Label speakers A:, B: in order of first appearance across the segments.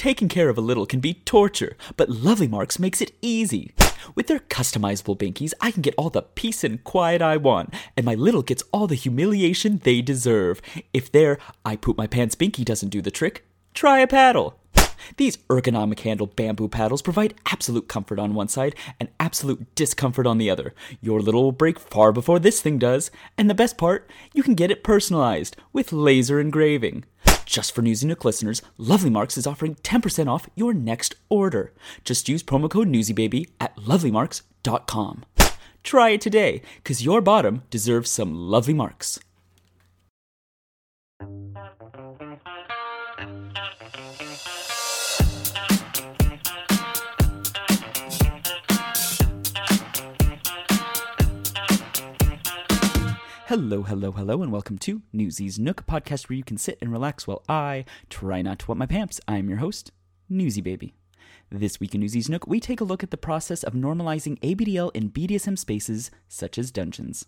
A: Taking care of a little can be torture, but Lovely Marks makes it easy. With their customizable binkies, I can get all the peace and quiet I want, and my little gets all the humiliation they deserve. If their I poop my pants binky doesn't do the trick, try a paddle. These ergonomic handle bamboo paddles provide absolute comfort on one side and absolute discomfort on the other. Your little will break far before this thing does, and the best part, you can get it personalized with laser engraving. Just for Newsie Nook listeners, Lovely Marks is offering 10% off your next order. Just use promo code NewsieBaby at lovelymarks.com. Try it today, because your bottom deserves some lovely marks. Hello, hello, hello, and welcome to Newsie's Nook, a podcast where you can sit and relax while I try not to wet my pants. I'm your host, Newsie Baby. This week in Newsie's Nook, we take a look at the process of normalizing ABDL in BDSM spaces such as dungeons.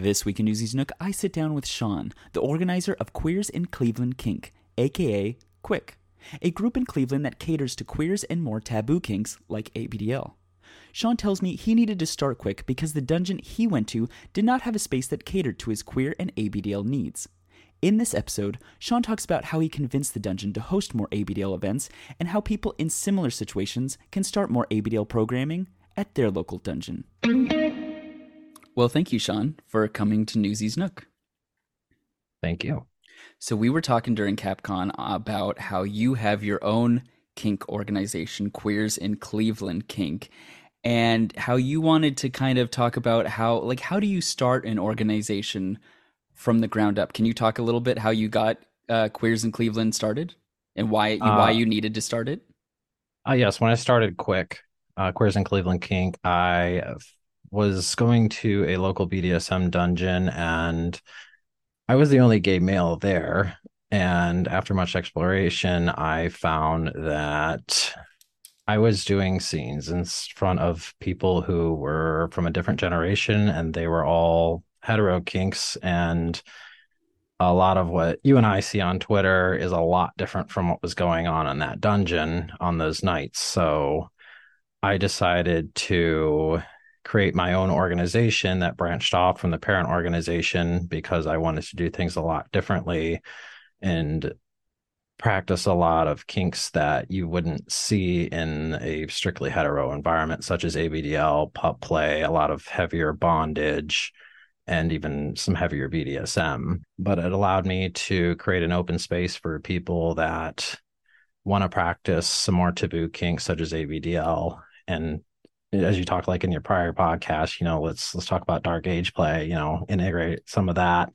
A: This week in Newsie's Nook, I sit down with Sean, the organizer of Queers in Cleveland Kink, aka Quick, a group in Cleveland that caters to queers and more taboo kinks like ABDL. Sean tells me he needed to start quick because the dungeon he went to did not have a space that catered to his queer and ABDL needs. In this episode, Sean talks about how he convinced the dungeon to host more ABDL events and how people in similar situations can start more ABDL programming at their local dungeon. Well, thank you, Sean, for coming to Newsie's Nook.
B: Thank you.
A: So we were talking during CapCon about how you have your own kink organization, Queers in Cleveland Kink, and how you wanted to kind of talk about how like how do you start an organization from the ground up? Can you talk a little bit how you got uh, Queers in Cleveland started and why uh, why you needed to start it?
B: Uh, yes, when I started Quick, uh, Queers in Cleveland Kink, I was going to a local BDSM dungeon and I was the only gay male there. And after much exploration, I found that I was doing scenes in front of people who were from a different generation and they were all hetero kinks. And a lot of what you and I see on Twitter is a lot different from what was going on in that dungeon on those nights. So I decided to create my own organization that branched off from the parent organization because I wanted to do things a lot differently and practice a lot of kinks that you wouldn't see in a strictly hetero environment, such as ABDL, pup play, a lot of heavier bondage, and even some heavier BDSM. But it allowed me to create an open space for people that want to practice some more taboo kinks, such as ABDL, and as you talk like in your prior podcast, you know, let's let's talk about dark age play, you know, integrate some of that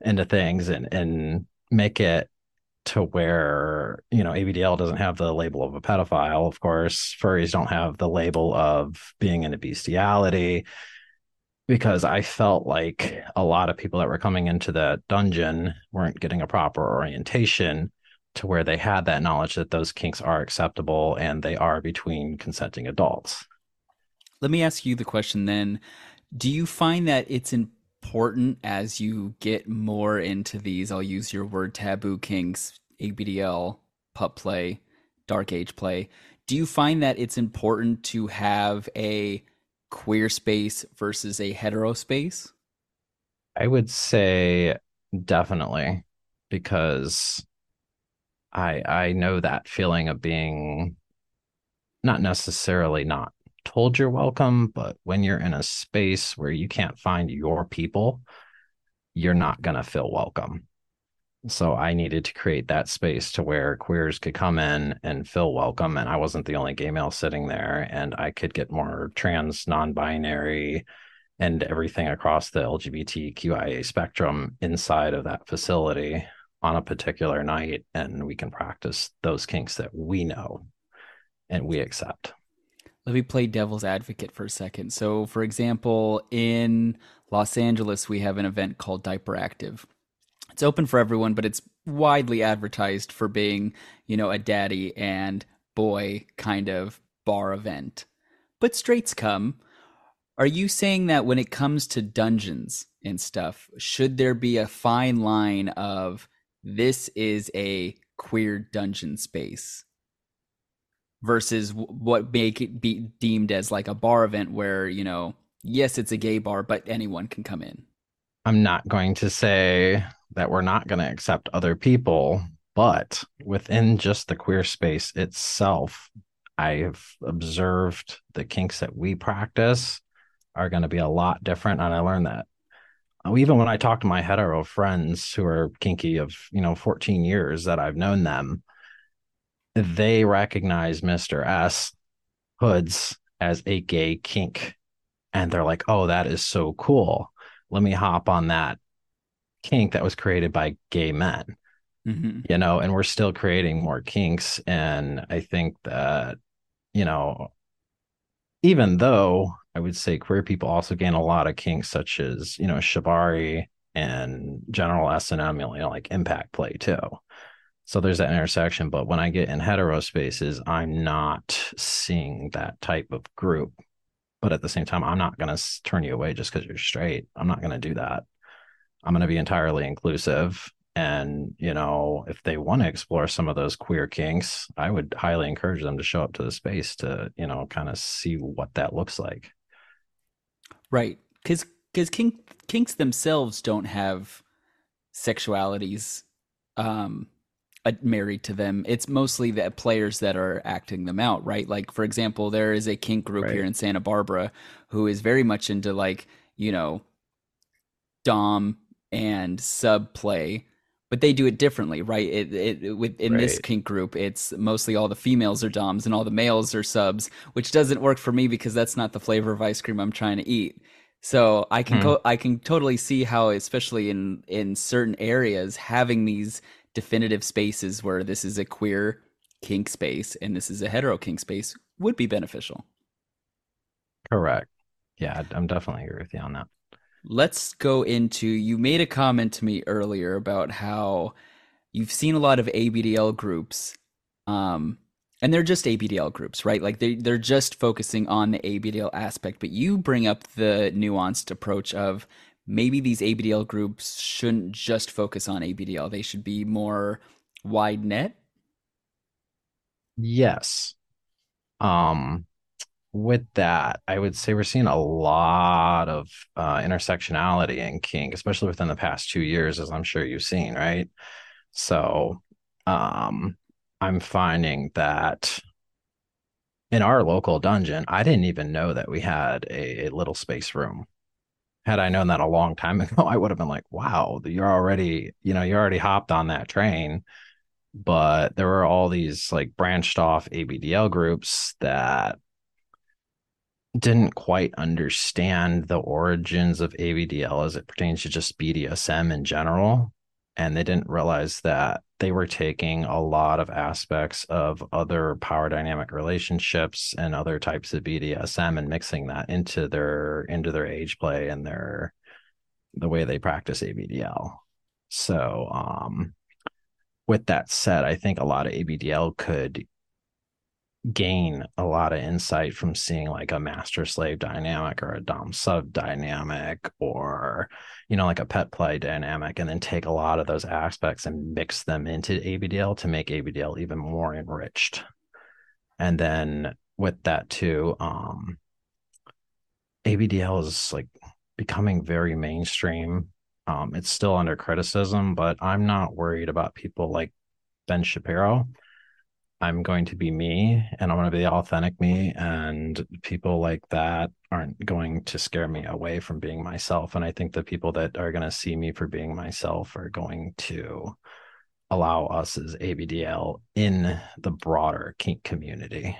B: into things and and make it to where you know ABDL doesn't have the label of a pedophile. Of course, furries don't have the label of being into bestiality. Because I felt like a lot of people that were coming into the dungeon weren't getting a proper orientation to where they had that knowledge that those kinks are acceptable and they are between consenting adults.
A: Let me ask you the question then. Do you find that it's important as you get more into these, I'll use your word taboo kinks, ABDL, pup play, dark age play. Do you find that it's important to have a queer space versus a hetero space?
B: I would say definitely because I I know that feeling of being not necessarily not told you're welcome, but when you're in a space where you can't find your people, you're not going to feel welcome. So I needed to create that space to where queers could come in and feel welcome. And I wasn't the only gay male sitting there, and I could get more trans, non binary, and everything across the LGBTQIA spectrum inside of that facility on a particular night. And we can practice those kinks that we know and we accept
A: let me play devil's advocate for a second. So, for example, in Los Angeles, we have an event called Diaper Active. It's open for everyone, but it's widely advertised for being, you know, a daddy and boy kind of bar event. but straights come. Are you saying that when it comes to dungeons and stuff, should there be a fine line of this is a queer dungeon space versus what it be deemed as like a bar event where, you know, yes, it's a gay bar, but anyone can come in?
B: I'm not going to say that we're not going to accept other people, but within just the queer space itself, I've observed the kinks that we practice are going to be a lot different. And I learned that uh, even when I talk to my hetero friends who are kinky of, you know, 14 years that I've known them, they recognize Mr. S hoods as a gay kink. And they're like, oh, that is so cool. Let me hop on that kink that was created by gay men. Mm-hmm. You know, and we're still creating more kinks. And I think that, you know, even though I would say queer people also gain a lot of kinks, such as, you know, Shibari and general S&M, you know, like impact play too. So there's that intersection. But when I get in hetero spaces, I'm not seeing that type of group. But at the same time, I'm not going to turn you away just because you're straight. I'm not going to do that. I'm going to be entirely inclusive. And, you know, if they want to explore some of those queer kinks, I would highly encourage them to show up to the space to, you know, kind of see what that looks like.
A: Right. Because because kink, kinks themselves don't have sexualities um, married to them. It's mostly the players that are acting them out, right? Like, for example, there is a kink group right. here in Santa Barbara who is very much into like, you know, Dom and sub play, but they do it differently, right? It, it with in right. this kink group, it's mostly all the females are doms and all the males are subs, which doesn't work for me because that's not the flavor of ice cream I'm trying to eat. So I can mm. co- I can totally see how, especially in in certain areas, having these definitive spaces where this is a queer kink space and this is a hetero kink space would be beneficial.
B: Correct. Yeah, I'm definitely agree with you on that.
A: Let's go into you made a comment to me earlier about how you've seen a lot of ABDL groups um and they're just ABDL groups, right? Like they they're just focusing on the ABDL aspect, but you bring up the nuanced approach of maybe these ABDL groups shouldn't just focus on ABDL. They should be more wide net.
B: Yes. Um with that, I would say we're seeing a lot of uh, intersectionality in kink, especially within the past two years, as I'm sure you've seen, right? So, um, I'm finding that in our local dungeon, I didn't even know that we had a, a little space room had I known that a long time ago, I would have been like, wow, you're already, you know, you already hopped on that train. But there were all these like branched off ABDL groups that didn't quite understand the origins of ABDL as it pertains to just BDSM in general. And they didn't realize that they were taking a lot of aspects of other power dynamic relationships and other types of BDSM and mixing that into their into their age play and their the way they practice ABDL. So um with that said, I think a lot of ABDL could gain a lot of insight from seeing like a master slave dynamic or a dom sub dynamic or you know like a pet play dynamic and then take a lot of those aspects and mix them into abdl to make abdl even more enriched. And then with that too um abdl is like becoming very mainstream. Um it's still under criticism but i'm not worried about people like ben shapiro I'm going to be me and I'm going to be the authentic me. And people like that aren't going to scare me away from being myself. And I think the people that are going to see me for being myself are going to allow us as ABDL in the broader kink community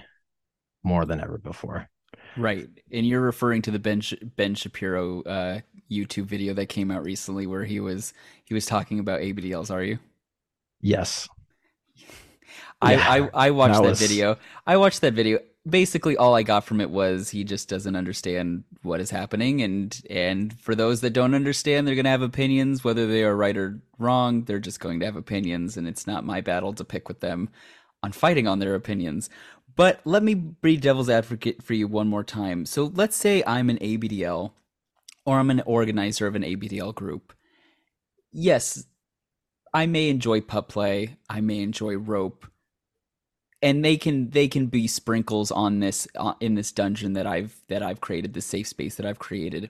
B: more than ever before.
A: Right. And you're referring to the Ben Ben Shapiro uh, YouTube video that came out recently where he was he was talking about ABDLs, are you?
B: Yes.
A: I, I, I watched that, that was... video. I watched that video. Basically, all I got from it was he just doesn't understand what is happening, and and for those that don't understand, they're gonna have opinions, whether they are right or wrong. They're just going to have opinions, and it's not my battle to pick with them on fighting on their opinions. But let me be devil's advocate for you one more time. So let's say I'm an ABDL or I'm an organizer of an ABDL group. Yes, I may enjoy pup play, I may enjoy rope, and they can they can be sprinkles on this uh, in this dungeon that I've that I've created, the safe space that I've created.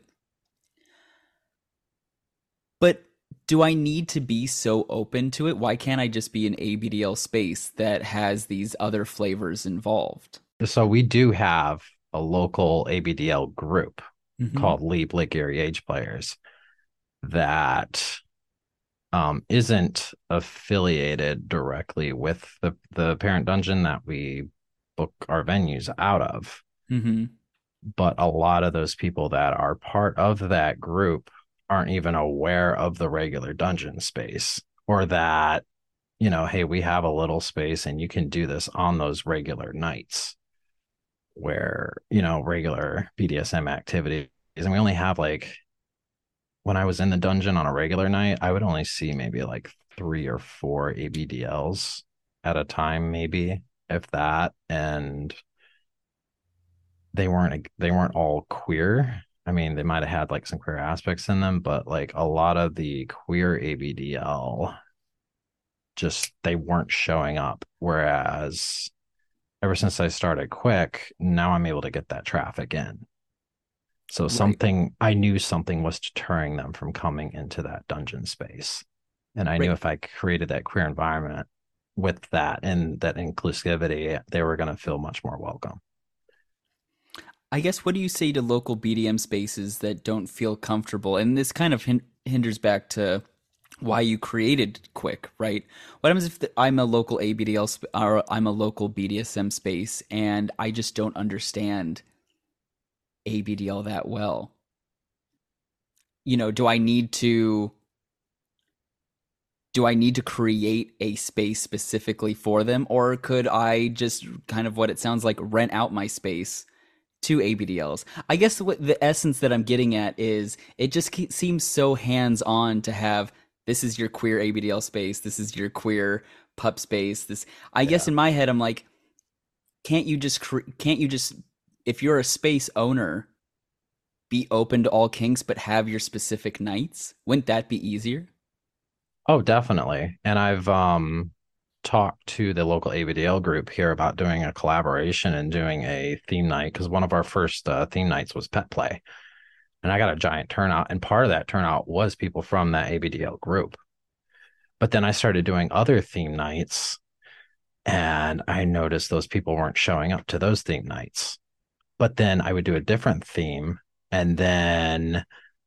A: But do I need to be so open to it? Why can't I just be an ABDL space that has these other flavors involved?
B: So we do have a local ABDL group
A: Mhm.
B: called Leap Lake Erie Age Players that um, isn't affiliated directly with the the parent dungeon that we book our venues out of.
A: Mhm.
B: But a lot of those people that are part of that group aren't even aware of the regular dungeon space or that you know hey we have a little space and you can do this on those regular nights where you know regular bdsm activities and we only have like when i was in the dungeon on a regular night i would only see maybe like three or four abdls at a time maybe if that and they weren't they weren't all queer I mean, they might have had like some queer aspects in them, but like a lot of the queer ABDL just they weren't showing up. Whereas ever since I started quick, now I'm able to get that traffic in. So
A: Right.
B: something I knew something was deterring them from coming into that dungeon space. And I knew if I created that queer environment with that and that inclusivity, they were going to feel much more welcome.
A: I guess what do you say to local BDM spaces that don't feel comfortable? And this kind of hin- hinders back to why you created Quick, right? What happens if the, I'm a local ABDL sp- or I'm a local BDSM space and I just don't understand ABDL that well? You know, do I need to do I need to create a space specifically for them or could I just kind of what it sounds like rent out my space to ABDLs? I guess what the essence that I'm getting at is it just seems so hands-on to have this is your queer ABDL space, this is your queer pup space. This I guess in my head I'm like can't you just cre- can't you just if you're a space owner be open to all kinks but have your specific nights? Wouldn't that be easier?
B: Oh, definitely. And I've um talked to the local ABDL group here about doing a collaboration and doing a theme night because one of our first uh, theme nights was pet play. And I got a giant turnout. And part of that turnout was people from that ABDL group. But then I started doing other theme nights and I noticed those people weren't showing up to those theme nights. But then I would do a different theme and then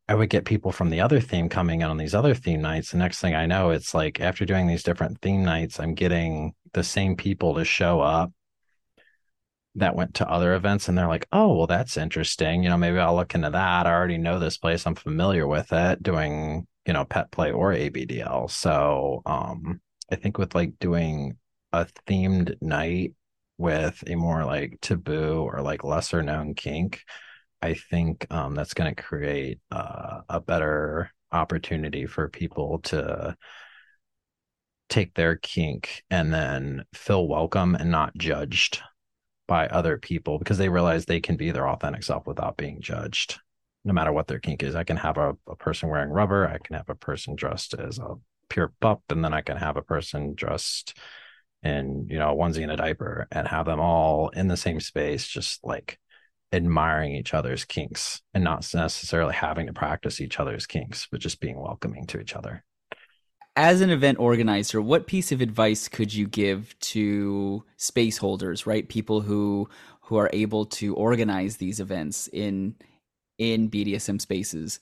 B: I would get people from the other theme coming in on these other theme nights. The next thing I know, it's like after doing these different theme nights, I'm getting the same people to show up that went to other events and they're like, oh, well, that's interesting. You know, maybe I'll look into that. I already know this place. I'm familiar with it doing, you know, pet play or ABDL. So um I think with like doing a themed night with a more like taboo or like lesser known kink, I think um, that's going to create uh, a better opportunity for people to take their kink and then feel welcome and not judged by other people because they realize they can be their authentic self without being judged no matter what their kink is. I can have a, a person wearing rubber i can have a person dressed as a pure pup and then i can have a person dressed in you know a onesie and a diaper and have them all in the same space just like admiring each other's kinks and not necessarily having to practice each other's kinks, but just being welcoming to each other.
A: As an event organizer, what piece of advice could you give to space holders, right? People who who are able to organize these events in in BDSM spaces.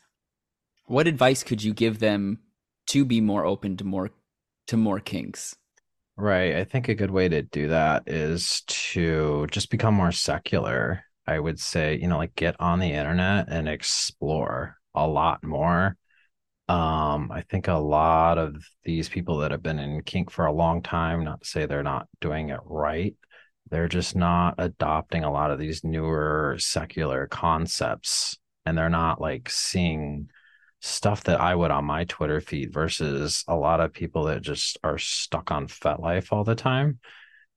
A: What advice could you give them to be more open to more to more kinks?
B: Right. I think a good way to do that is to just become more secular. I would say, you know, like get on the internet and explore a lot more. Um, I think a lot of these people that have been in kink for a long time, not to say they're not doing it right, they're just not adopting a lot of these newer secular concepts and they're not like seeing stuff that I would on my Twitter feed versus a lot of people that just are stuck on FetLife all the time.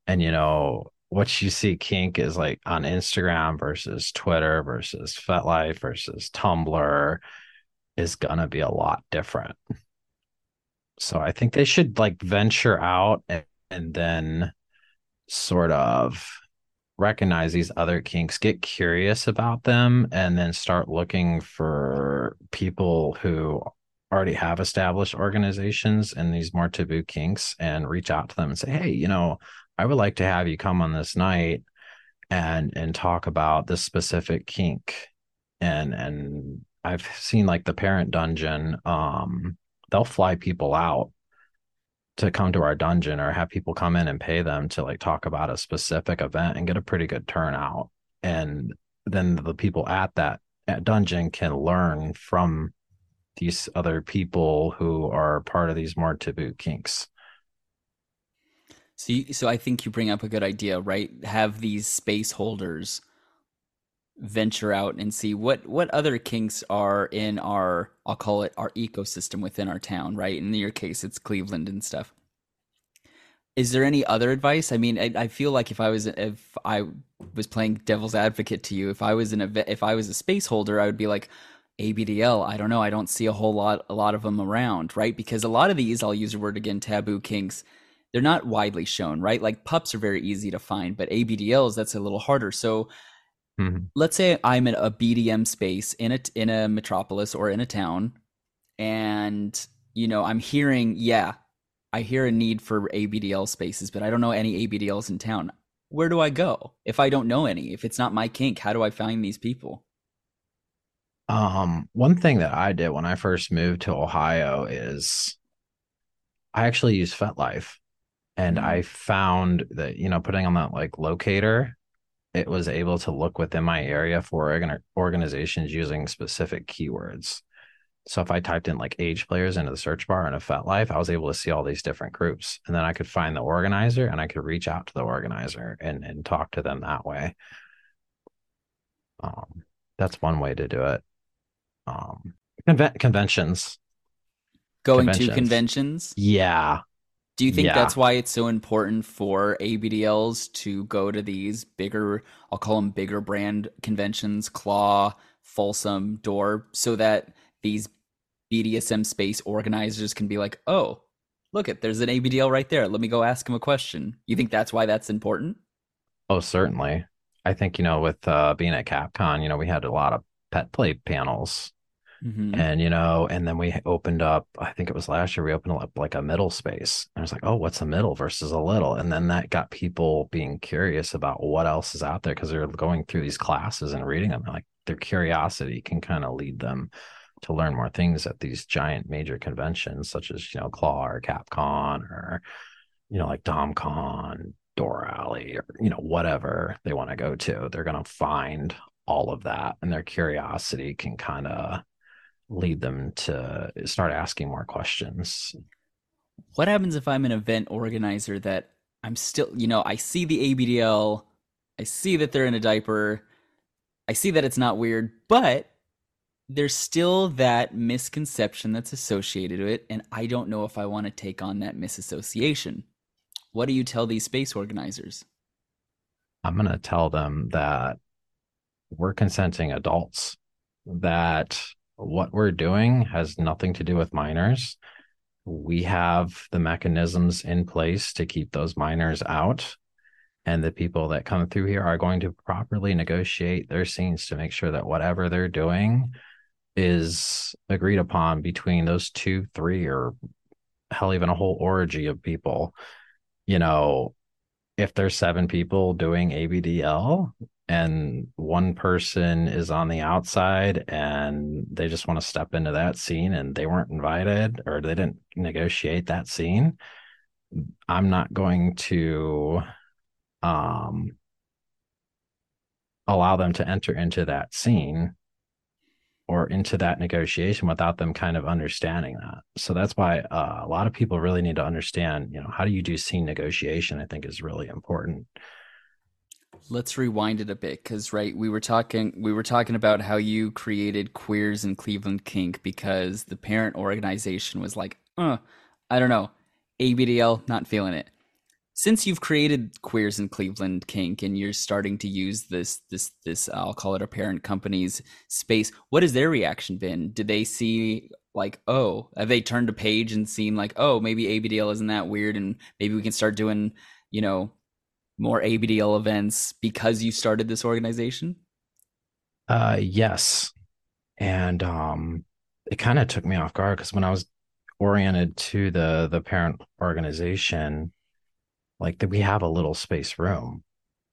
B: And you know, what you see kink is like on Instagram versus Twitter versus FetLife versus Tumblr is gonna be a lot different. So I think they should like venture out and, and then sort of recognize these other kinks, get curious about them, and then start looking for people who already have established organizations and these more taboo kinks and reach out to them and say, hey, you know, I would like to have you come on this night and and talk about this specific kink. And and I've seen like the parent dungeon, um, they'll fly people out to come to our dungeon or have people come in and pay them to like talk about a specific event and get a pretty good turnout. And then the people at that at dungeon can learn from these other people who are part of these more taboo kinks.
A: So, you, so I think you bring up a good idea, right? Have these space holders venture out and see what what other kinks are in our I'll call it our ecosystem within our town, right? In your case, it's Cleveland and stuff. Is there any other advice? I mean, I, I feel like if I was if I was playing devil's advocate to you, if I was in a if I was a space holder, I would be like, ABDL, I don't know. I don't see a whole lot a lot of them around, right? Because a lot of these, I'll use the word again, taboo kinks, they're not widely shown, right? Like pups are very easy to find, but ABDLs that's a little harder. So mm-hmm. let's say I'm in a BDM space in a in a metropolis or in a town, and you know I'm hearing, yeah, I hear a need for ABDL spaces, but I don't know any ABDLs in town. Where do I go if I don't know any? If it's not my kink, how do I find these people?
B: Um, one thing that I did when I first moved to Ohio is I actually used FetLife and mm-hmm. I found that, you know, putting on that like locator, it was able to look within my area for organizations using specific keywords. So if I typed in like age players into the search bar in a FetLife, I was able to see all these different groups. And then I could find the organizer and I could reach out to the organizer and, and talk to them that way. Um, that's one way to do it um conven- conventions
A: going conventions. to conventions
B: yeah
A: do you think yeah. that's why it's so important for abdls to go to these bigger i'll call them bigger brand conventions claw folsom dore so that these bdsm space organizers can be like oh look at there's an abdl right there let me go ask him a question you think that's why that's important
B: oh certainly i think you know with uh, being at capcon you know we had a lot of pet play panels. Mm-hmm. And you know, and then we opened up, I think it was last year, we opened up like a middle space. And I was like, oh, what's a middle versus a little? And then that got people being curious about what else is out there because they're going through these classes and reading them. like their curiosity can kind of lead them to learn more things at these giant major conventions, such as, you know, Claw or CapCon or, you know, like DomCon, Dore Alley, or, you know, whatever they want to go to. They're going to find all of that and their curiosity can kind of lead them to start asking more questions.
A: What happens if i'm an event organizer that i'm still you know i see the abdl i see that they're in a diaper i see that it's not weird but there's still that misconception that's associated with it and i don't know if i want to take on that misassociation. What do you tell these space organizers?
B: I'm going to tell them that we're consenting adults that what we're doing has nothing to do with minors. We have the mechanisms in place to keep those minors out. And the people that come through here are going to properly negotiate their scenes to make sure that whatever they're doing is agreed upon between those two, three, or hell, even a whole orgy of people. You know, if there's seven people doing ABDL, and one person is on the outside and they just want to step into that scene and they weren't invited or they didn't negotiate that scene i'm not going to um allow them to enter into that scene or into that negotiation without them kind of understanding that. So that's why uh, a lot of people really need to understand you know how do you do scene negotiation i think is really important
A: let's rewind it a bit because right we were talking we were talking about how you created queers in cleveland kink because the parent organization was like uh i don't know abdl not feeling it since you've created Queers in Cleveland Kink and you're starting to use this this this I'll call it a parent company's space, what has their reaction been? Did they see like, oh, have they turned a page and seen like, oh, maybe ABDL isn't that weird and maybe we can start doing, you know, more ABDL events because you started this organization?
B: Uh yes. And um it kind of took me off guard because when I was oriented to the the parent organization, like that we have a little space room.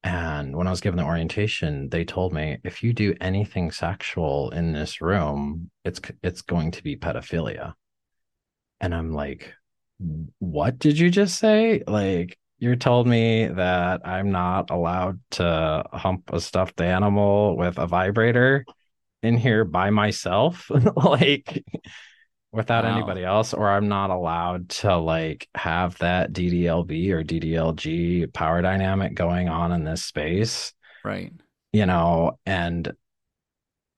B: And when I was given the orientation, they told me if you do anything sexual in this room, it's it's going to be pedophilia. And I'm like, what did you just say? Like you told me that I'm not allowed to hump a stuffed animal with a vibrator in here by myself. like without wow. anybody else, or I'm not allowed to like have that DDLB or DDLG power dynamic going on in this space.
A: Right.
B: You know, and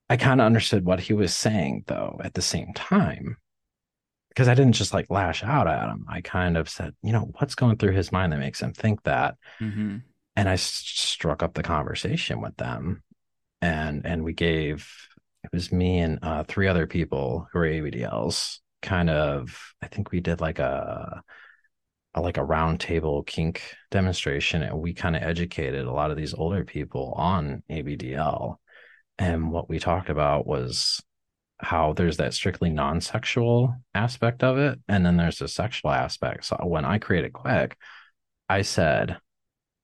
B: I kind of understood what he was saying though at the same time. Because I didn't just like lash out at him. I kind of said, you know, what's going through his mind that makes him think that? Mm-hmm. And I s- struck up the conversation with them and and we gave it was me and uh, three other people who were ABDLs. Kind of, I think we did like a, a like a roundtable kink demonstration, and we kind of educated a lot of these older people on ABDL. And what we talked about was how there's that strictly non-sexual aspect of it, and then there's the sexual aspect. So when I created Quick, I said,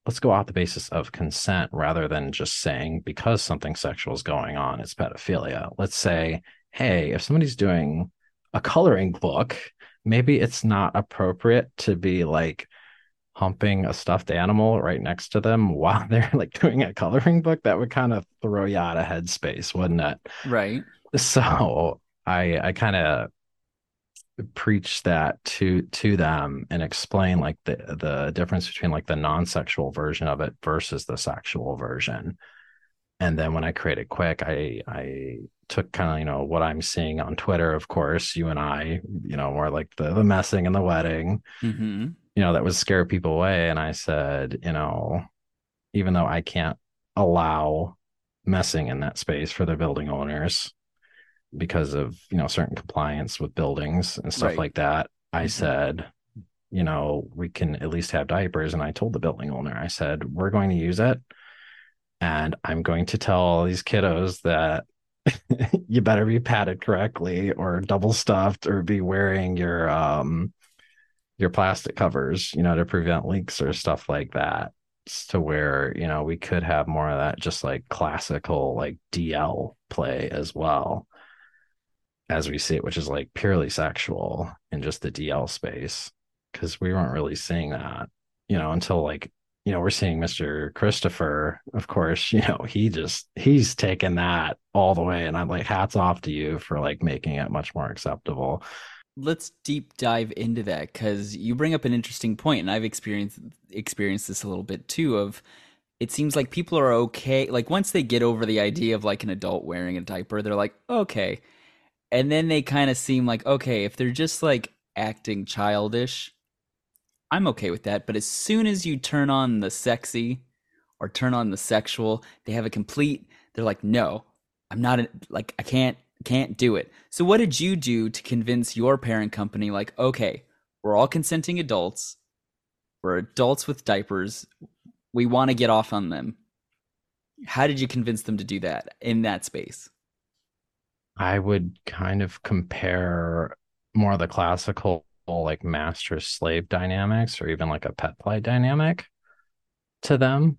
B: let's go off the basis of consent rather than just saying because something sexual is going on, it's pedophilia. Let's say, hey, if somebody's doing a coloring book, maybe it's not appropriate to be like humping a stuffed animal right next to them while they're like doing a coloring book. That would kind of throw you out of headspace, wouldn't it?
A: Right.
B: So I I kind of preach that to to them and explain like the the difference between like the non-sexual version of it versus the sexual version and then when i created quick i i took kind of you know what i'm seeing on twitter of course you and i you know more like the the messing and the wedding mm-hmm. you know that would scare people away and i said you know even though i can't allow messing in that space for the building owners because of you know certain compliance with buildings and stuff right. like that i mm-hmm. said you know we can at least have diapers and i told the building owner i said we're going to use it and i'm going to tell all these kiddos that you better be padded correctly or double stuffed or be wearing your um your plastic covers you know to prevent leaks or stuff like that to where you know we could have more of that just like classical like dl play as well as we see it, which is like purely sexual in just the DL space. Cause we weren't really seeing that, you know, until like, you know, we're seeing Mr. Christopher, of course, you know, he just he's taken that all the way. And I'm like, hats off to you for like making it much more acceptable.
A: Let's deep dive into that because you bring up an interesting point, and I've experienced experienced this a little bit too. Of it seems like people are okay, like once they get over the idea of like an adult wearing a diaper, they're like, okay, and then they kind of seem like okay if they're just like acting childish i'm okay with that. But as soon as you turn on the sexy or turn on the sexual they have a complete they're like no i'm not a, like i can't can't do it. So what did you do to convince your parent company like okay we're all consenting adults we're adults with diapers we want to get off on them. How did you convince them to do that in that space
B: I would kind of compare more of the classical like master slave dynamics or even like a pet play dynamic to them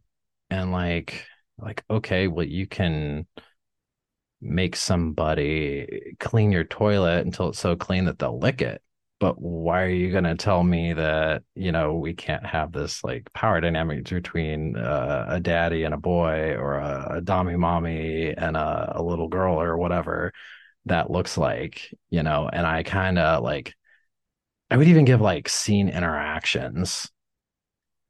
B: and like like okay well you can make somebody clean your toilet until it's so clean that they'll lick it but why are you going to tell me that you know we can't have this like power dynamic between uh, a daddy and a boy or a, a dommy mommy and a, a little girl or whatever that looks like you know? And i kind of like i would even give like scene interactions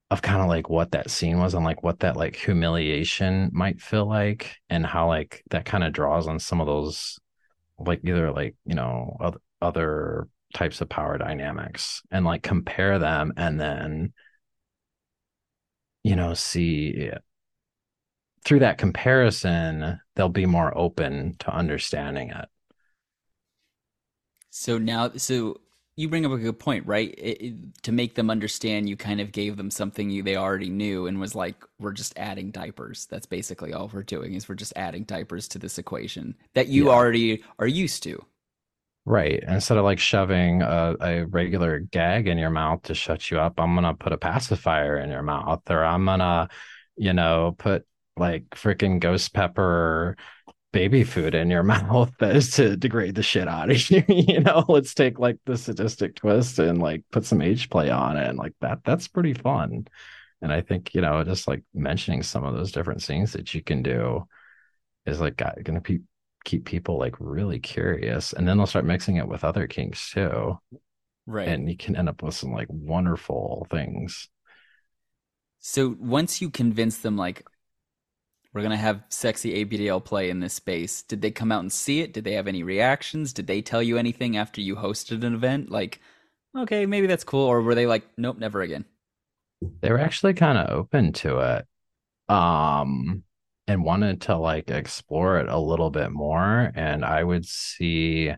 B: of kind of like what that scene was and like what that like humiliation might feel like and how like that kind of draws on some of those like either like you know other, other types of power dynamics and like compare them and then you know, see through that comparison, they'll be more open to understanding it.
A: So now, so you bring up a good point, right? It, it, to make them understand, you kind of gave them something you they already knew, and was like, "We're just adding diapers." That's basically all we're doing is we're just adding diapers to this equation that you
B: Yeah.
A: already are used to.
B: Right. Instead of like shoving a, a regular gag in your mouth to shut you up, I'm gonna put a pacifier in your mouth, or I'm gonna, you know, put like freaking ghost pepper baby food in your mouth to degrade the shit out of you. You know, let's take like the sadistic twist and like put some age play on it and like that. That's pretty fun. And I think, you know, just like mentioning some of those different things that you can do is like gonna be keep people like really curious and then they'll start mixing it with other kinks too
A: Right.
B: and you can end up with some like wonderful things
A: so once you convince them, like, we're gonna have sexy ABDL play in this space, did they come out and see it? Did they have any reactions? Did they tell you anything after you hosted an event? Like, okay, maybe that's cool, or were they like, nope, never again?
B: they were actually kind of open to it um and wanted to like explore it a little bit more and i would see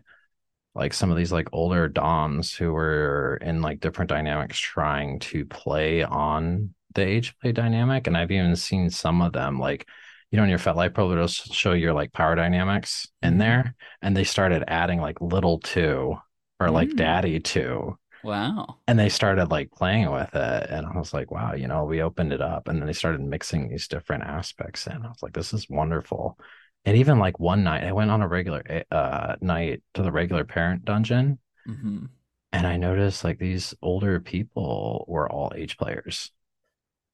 B: like some of these like older doms who were in like different dynamics trying to play on the age play dynamic and i've even seen some of them like you know in your FetLife Pro it'll show your like power dynamics in
A: Mhm.
B: there and they started adding like little two or like
A: Mm.
B: daddy two
A: Wow.
B: and they started like playing with it and i was like wow you know we opened it up and then they started mixing these different aspects in. I was like this is wonderful. And even like one night i went on a regular uh night to the regular parent dungeon.
A: Hmm
B: and i noticed like these older people were all age players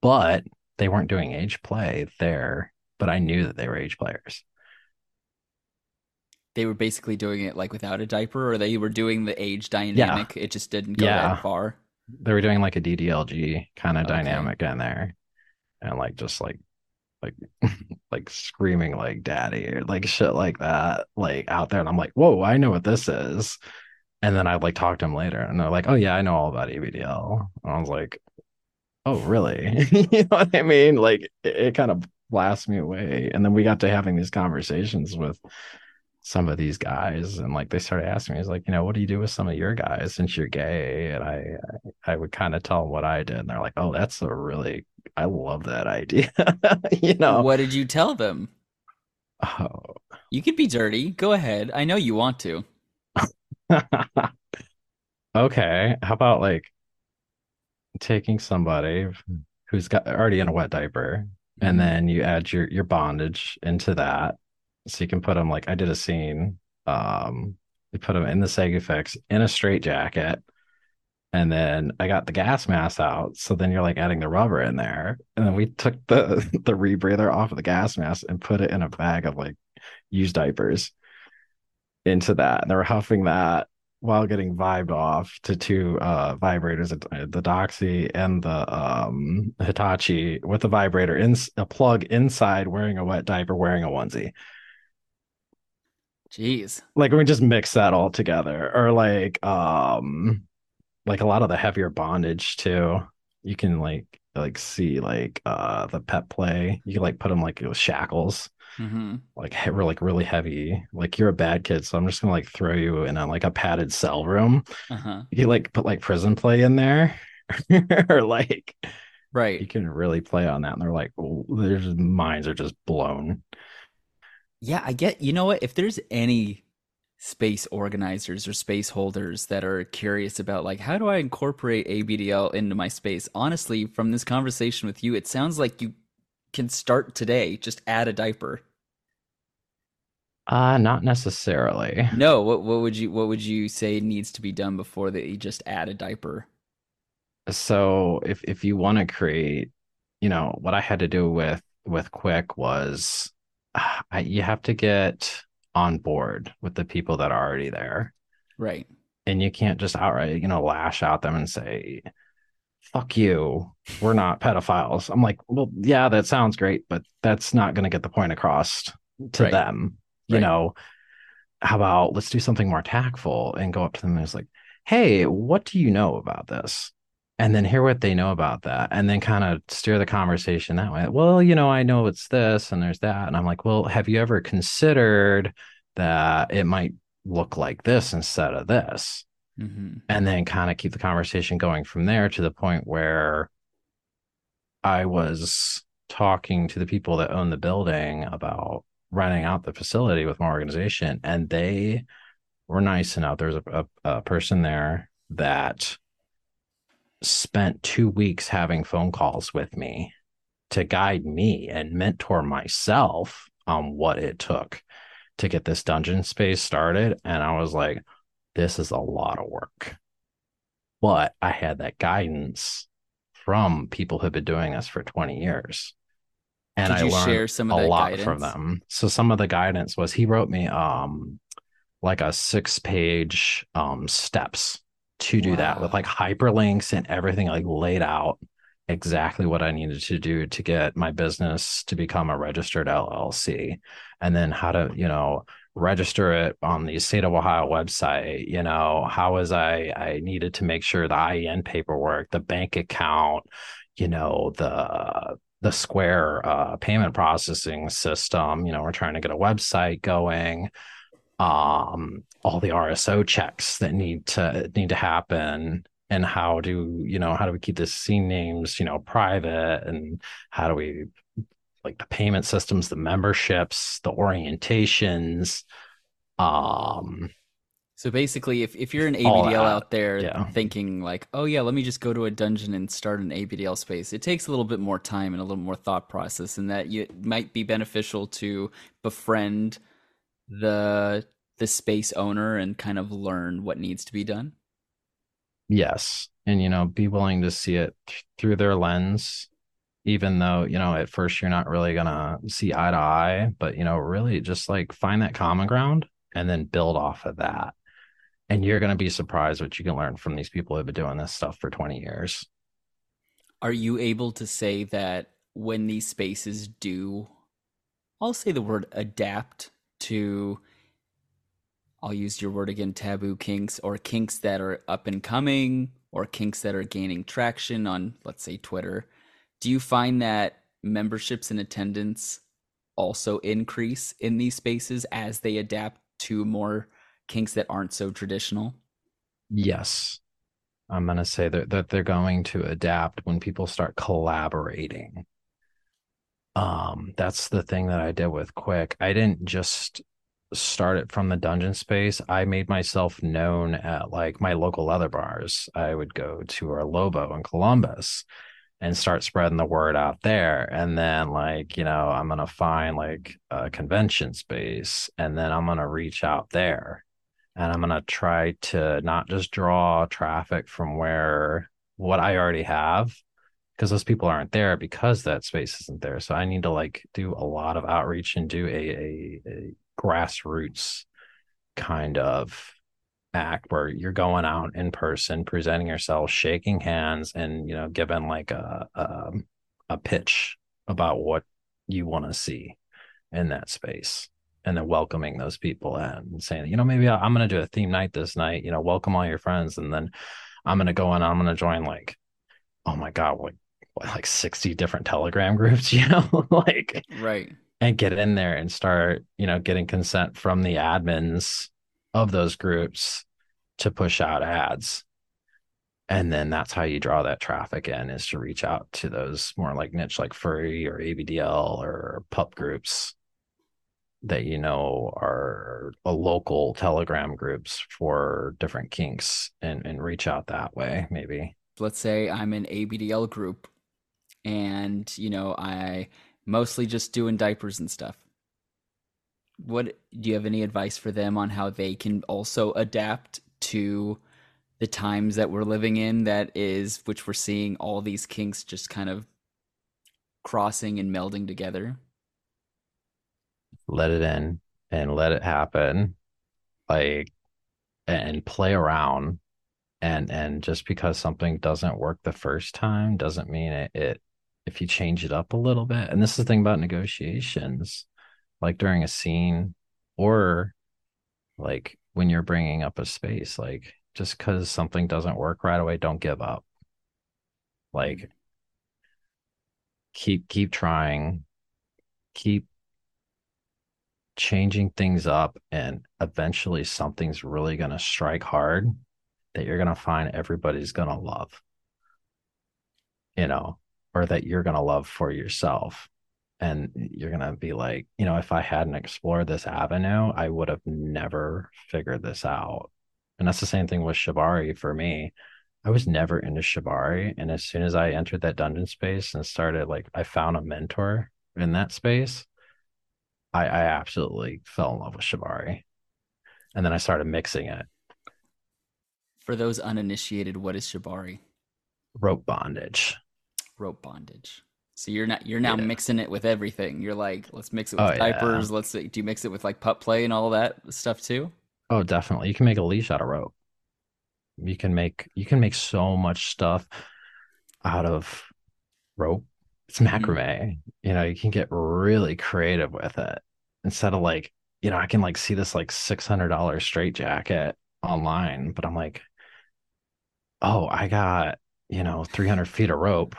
B: but they weren't doing age play there but i knew that they were age players
A: They were basically doing it like without a diaper, or they were doing the age dynamic. It just didn't go
B: Yeah.
A: that far.
B: they were doing like a ddlg kind of
A: Okay.
B: dynamic in there and like just like like like screaming like daddy or like shit like that like out there and i'm like whoa i know what this is and then i like talked to him later and they're like oh yeah i know all about abdl and i was like oh really you know what i mean like it, it kind of blasts me away and then we got to having these conversations with some of these guys and like they started asking me, he's like, you know, what do you do with some of your guys since you're gay? And I I would kind of tell them what I did. And they're like, oh, that's a really I love that idea. you know.
A: What did you tell them?
B: Oh.
A: You could be dirty. Go ahead. I know you want to.
B: okay. How about like taking somebody who's got already in a wet diaper and mm-hmm. then you add your your bondage into that so you can put them like i did a scene um put them in the Segufix in a straight jacket and then i got the gas mask out so then you're like adding the rubber in there and then we took the the rebreather off of the gas mask and put it in a bag of like used diapers into that and they were huffing that while getting vibed off to two uh vibrators the doxy and the um hitachi with the vibrator in a plug inside wearing a wet diaper wearing a onesie
A: Jeez.
B: like we just mix that all together or like um like a lot of the heavier bondage too. You can like like see like uh the pet play. You can like put them like with shackles.
A: Hmm
B: like he- we're like really heavy. Like you're a bad kid so i'm just gonna like throw you in a like a padded cell room.
A: Uh huh.
B: you like put like prison play in there. Or like
A: right.
B: you can really play on that and they're like oh, their minds are just blown
A: Yeah, I get. You know what? If there's any space organizers or space holders that are curious about like how do I incorporate ABDL into my space? Honestly, from this conversation with you, it sounds like you can start today. Just add a diaper.
B: uh not necessarily
A: No, what what would you what would you say needs to be done before that you just add a diaper?
B: so if if you want to create you know what i had to do with with quick was I, you have to get on board with the people that are already there
A: Right.
B: and you can't just outright you know lash out them and say fuck you we're not pedophiles i'm like well yeah that sounds great but that's not going to get the point across to
A: Right.
B: them you
A: Right.
B: know how about let's do something more tactful and go up to them and it's like hey what do you know about this and then hear what they know about that and then kind of steer the conversation that way. Well you know i know it's this and there's that and i'm like well have you ever considered that it might look like this instead of this?
A: Mm-hmm.
B: and then kind of keep the conversation going from there to the point where i was talking to the people that own the building about renting out the facility with my organization and they were nice enough. There's a, a, a person there that spent two weeks having phone calls with me to guide me and mentor myself on what it took to get this dungeon space started. And I was like, this is a lot of work. But I had that guidance from people who've been doing this for 20 years. And
A: Did
B: I learned
A: share some of
B: a lot
A: guidance?
B: from them. So some of the guidance was he wrote me um like a six page um steps to do that with like hyperlinks and everything like laid out exactly what I needed to do to get my business to become a registered LLC and then how to, you know, register it on the state of Ohio website, you know, how was I I needed to make sure the IEN paperwork, the bank account, you know, the the Square uh, payment processing system, you know, we're trying to get a website going um all the RSO checks that need to need to happen and how do you know how do we keep the scene names you know private and how do we like the payment systems the memberships the orientations um
A: So basically, if, if you're an ABDL
B: that,
A: out there
B: yeah.
A: thinking like, oh yeah, let me just go to a dungeon and start an ABDL space, it takes a little bit more time and a little more thought process, and that you, it might be beneficial to befriend the the space owner and kind of learn what needs to be done.
B: yes. And you know be willing to see it th- through their lens even though you know at first you're not really gonna see eye to eye but you know really just like find that common ground and then build off of that. And you're gonna be surprised what you can learn from these people who've been doing this stuff for 20 years.
A: Are you able to say that when these spaces do, I'll say the word adapt to, I'll use your word again, taboo kinks or kinks that are up and coming or kinks that are gaining traction on, let's say, Twitter. Do you find that memberships and attendance also increase in these spaces as they adapt to more kinks that aren't so traditional?
B: yes i'm gonna say that, that they're going to adapt when people start collaborating um that's the thing that i did with quick. I didn't just start it from the dungeon space. I made myself known at like my local leather bars. I would go to our lobo in columbus and start spreading the word out there. And then like you know i'm gonna find like a convention space and then i'm gonna reach out there. And i'm gonna try to not just draw traffic from where what i already have because those people aren't there because that space isn't there. So i need to like do a lot of outreach and do a, a, a grassroots kind of act where you're going out in person presenting yourself shaking hands and you know giving like a a, a pitch about what you want to see in that space. And then welcoming those people and saying you know maybe i'm going to do a theme night this night you know welcome all your friends and then i'm going to go in i'm going to join like oh my god like what, like 60 different telegram groups you know like
A: Right.
B: and get in there and start, you know, getting consent from the admins of those groups to push out ads. And then that's how you draw that traffic in is to reach out to those more like niche like furry or ABDL or pup groups that you know are a local telegram groups for different kinks and and reach out that way maybe.
A: let's say I'm an ABDL group and you know I mostly just doing diapers and stuff. What do you have any advice for them on how they can also adapt to the times that we're living in that is which we're seeing all these kinks just kind of crossing and melding together?
B: let it in and let it happen like and play around and and just because something doesn't work the first time doesn't mean it, it if you change it up a little bit. And this is the thing about negotiations like during a scene or like when you're bringing up a space like just because something doesn't work right away don't give up. Like mm-hmm. keep keep trying, keep changing things up, and eventually something's really gonna strike hard that you're gonna find everybody's gonna love. You know, or that you're gonna love for yourself and you're gonna be like, you know, if I hadn't explored this avenue, I would have never figured this out. And that's the same thing with Shibari for me. I was never into Shibari, and as soon as I entered that dungeon space and started, like, I found a mentor in that space. I, I absolutely fell in love with Shibari, and then I started mixing it.
A: For those uninitiated, what is Shibari?
B: Rope bondage.
A: Rope bondage. So you're not you're now
B: Yeah.
A: mixing it with everything. You're like, let's mix it oh, with
B: Oh, yeah.
A: diapers. Let's do you mix it with like pup play and all that stuff too?
B: Oh, definitely. You can make a leash out of rope. You can make you can make so much stuff out of rope. It's mm-hmm. macrame. You know, you can get really creative with it. Instead of like, you know, I can like see this like six hundred dollar straight jacket online, but I'm like, oh, I got, you know, 300 feet of rope.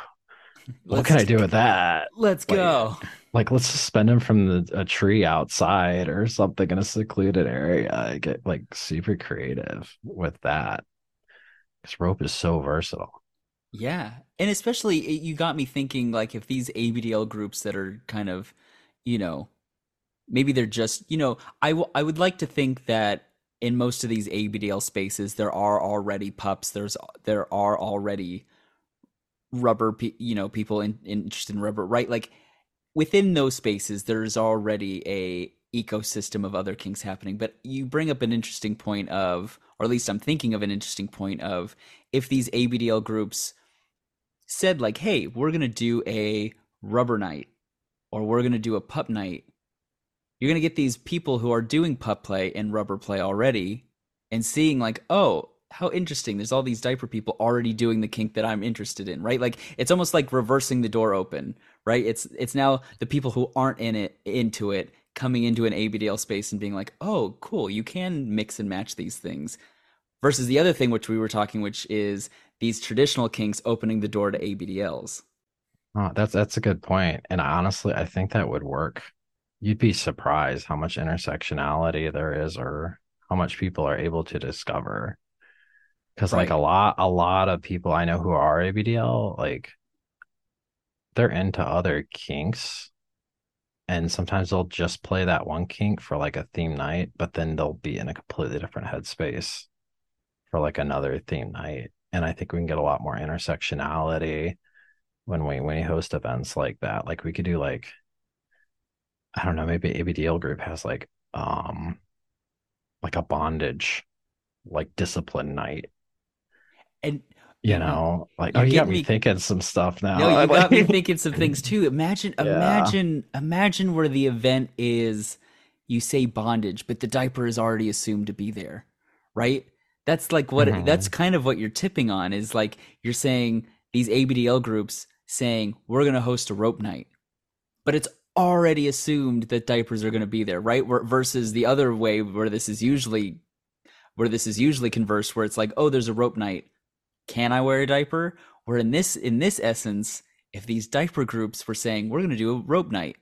B: What can I do with that?
A: Let's
B: Like,
A: go.
B: Like, let's suspend him from the, a tree outside or something in a secluded area. I get like super creative with that because rope is so versatile.
A: Yeah. And especially it, you got me thinking like if these ABDL groups that are kind of, you know, maybe they're just, you know, I w- I would like to think that in most of these ABDL spaces there are already pups, there's there are already rubber you know, people in, interested in rubber, right? Like within those spaces there's already a ecosystem of other kinks happening but you bring up an interesting point of or at least i'm thinking of an interesting point of if these abdl groups said like hey we're to do a rubber night or we're to do a pup night you're to get these people who are doing pup play and rubber play already and seeing like oh how interesting there's all these diaper people already doing the kink that i'm interested in right like it's almost like reversing the door open right it's it's now the people who aren't in it into it coming into an abdl space and being like oh cool you can mix and match these things versus the other thing which we were talking which is these traditional kinks opening the door to abdls
B: Oh, that's that's a good. And honestly, I think that would work. You'd be surprised how much intersectionality there is or how much people are able to discover. Because like a lot a lot of people I know who are ABDL, like they're into other kinks. And sometimes they'll just play that one kink for like a theme night, but then they'll be in a completely different headspace for like another theme night. And I think we can get a lot more intersectionality when we when we host events like that. Like we could do like I don't know, maybe ABDL group has like um like a bondage like discipline night,
A: and
B: you know? Like
A: You're
B: oh you got me
A: me-
B: thinking some stuff now.
A: No, you got me thinking some things too. Imagine,
B: Yeah.
A: imagine, imagine where the event is. You say bondage, but the diaper is already assumed to be there, right? That's like what.
B: Mhm.
A: That's kind of what you're tipping on. Is like you're saying these ABDL groups saying we're going to host a rope night, but it's already assumed that diapers are going to be there, right? Where, versus the other way where this is usually, where this is usually conversed, where it's like, oh, there's a rope night can I wear a diaper? Where in this in this essence, if these diaper groups were saying we're going to do a rope night,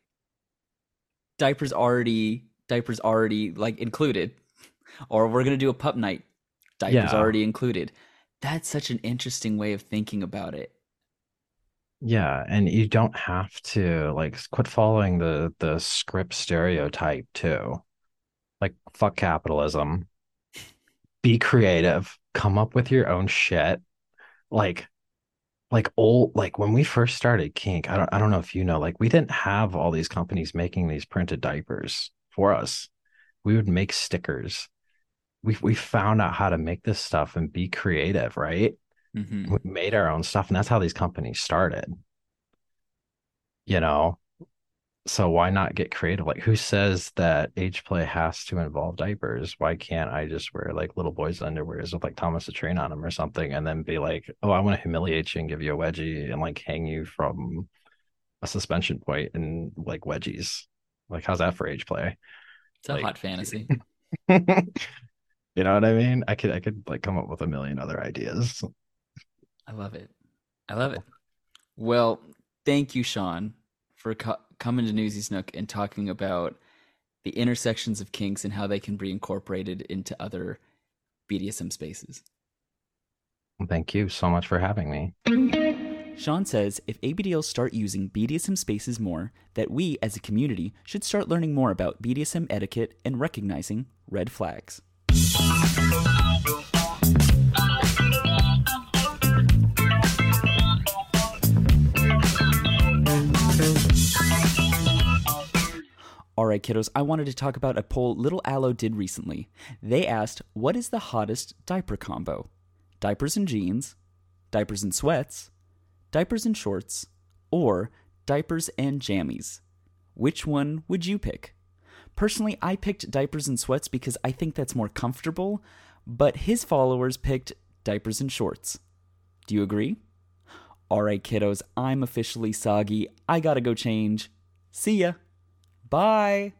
A: diapers already diapers already like included, or we're going to do a pup night, diapers
B: Yeah.
A: already included. That's such an interesting way of thinking about it.
B: Yeah, and you don't have to like quit following the the script stereotype too. Like fuck capitalism. Be creative. Come up with your own shit. Like like old like when we first started Kink, I don't I don't know if you know, like we didn't have all these companies making these printed diapers for us. We would make stickers. We we found out how to make this stuff and be creative, right?
A: hmm
B: we made our own stuff and that's how these companies started you know so why not get creative? Like who says that age play has to involve diapers? Why can't i just wear like little boys underwears with like thomas the train on them or something and then be like oh i want to humiliate you and give you a wedgie and like hang you from a suspension point and like wedgies. Like how's that for age play?
A: It's a
B: Like-
A: hot fantasy.
B: you know what i mean? I could i could like come up with a million other ideas.
A: I love it. I love it.
C: Well, thank you, Sean, for co- coming to Newsie's Nook and talking about the intersections of kinks and how they can be incorporated into other BDSM spaces.
B: Thank you so much for having me.
A: Sean says if ABDLs start using BDSM spaces more, that we as a community should start learning more about BDSM etiquette and recognizing red flags. All right, kiddos, I wanted to talk about a poll Little Aloe did recently. They asked, What is the hottest diaper combo? Diapers and jeans, diapers and sweats, diapers and shorts, or diapers and jammies? Which one would you pick? Personally, I picked diapers and sweats because I think that's more comfortable, but his followers picked diapers and shorts. Do you agree? All right, kiddos, I'm officially soggy. I gotta go change. See ya. Bye.